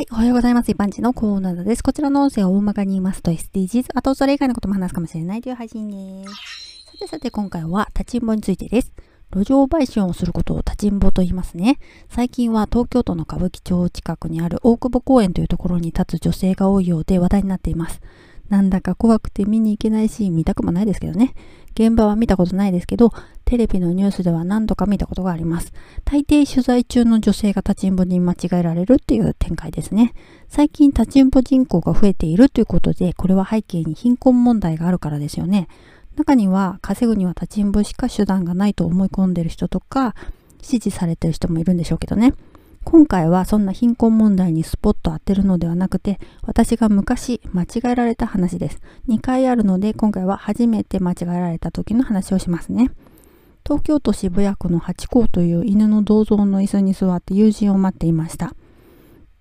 はい、おはようございます。一般人のコーナーです。こちらの音声を大まかに言いますと SDGs、あとそれ以外のことも話すかもしれないという配信です。さてさて今回は立ちんぼについてです。路上売春をすることを立ちんぼと言いますね。最近は東京都の歌舞伎町近くにある大久保公園というところに立つ女性が多いようで話題になっています。なんだか怖くて見に行けないし、見たくもないですけどね。現場は見たことないですけど、テレビのニュースでは何度か見たことがあります。大抵取材中の女性が立ちんぼに間違えられるっていう展開ですね。最近立ちんぼ人口が増えているということで、これは背景に貧困問題があるからですよね。中には稼ぐには立ちんぼしか手段がないと思い込んでる人とか、支持されてる人もいるんでしょうけどね。今回はそんな貧困問題にスポット当てるのではなくて、私が昔間違えられた話です。2回あるので、今回は初めて間違えられた時の話をしますね。東京都渋谷区の八甲という犬の銅像の椅子に座って友人を待っていました。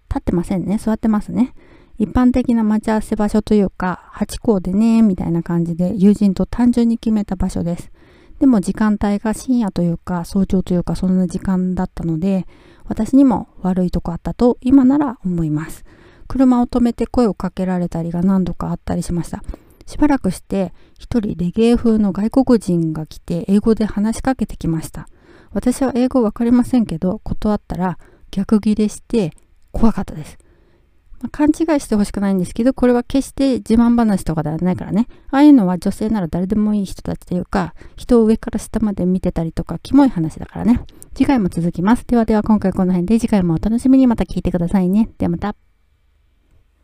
立ってませんね。座ってますね。一般的な待ち合わせ場所というか、八甲でね、みたいな感じで友人と単純に決めた場所です。でも時間帯が深夜というか、早朝というか、そんな時間だったので、私にも悪いとこあったと今なら思います。車を止めて声をかけられたりが何度かあったりしました。しばらくして一人レゲエ風の外国人が来て英語で話しかけてきました。私は英語わかりませんけど断ったら逆ギレして怖かったです。まあ、勘違いしてほしくないんですけど、これは決して自慢話とかではないからね。ああいうのは女性なら誰でもいい人たちというか、人を上から下まで見てたりとか、キモい話だからね。次回も続きます。ではでは今回この辺で次回もお楽しみにまた聞いてくださいね。ではまた。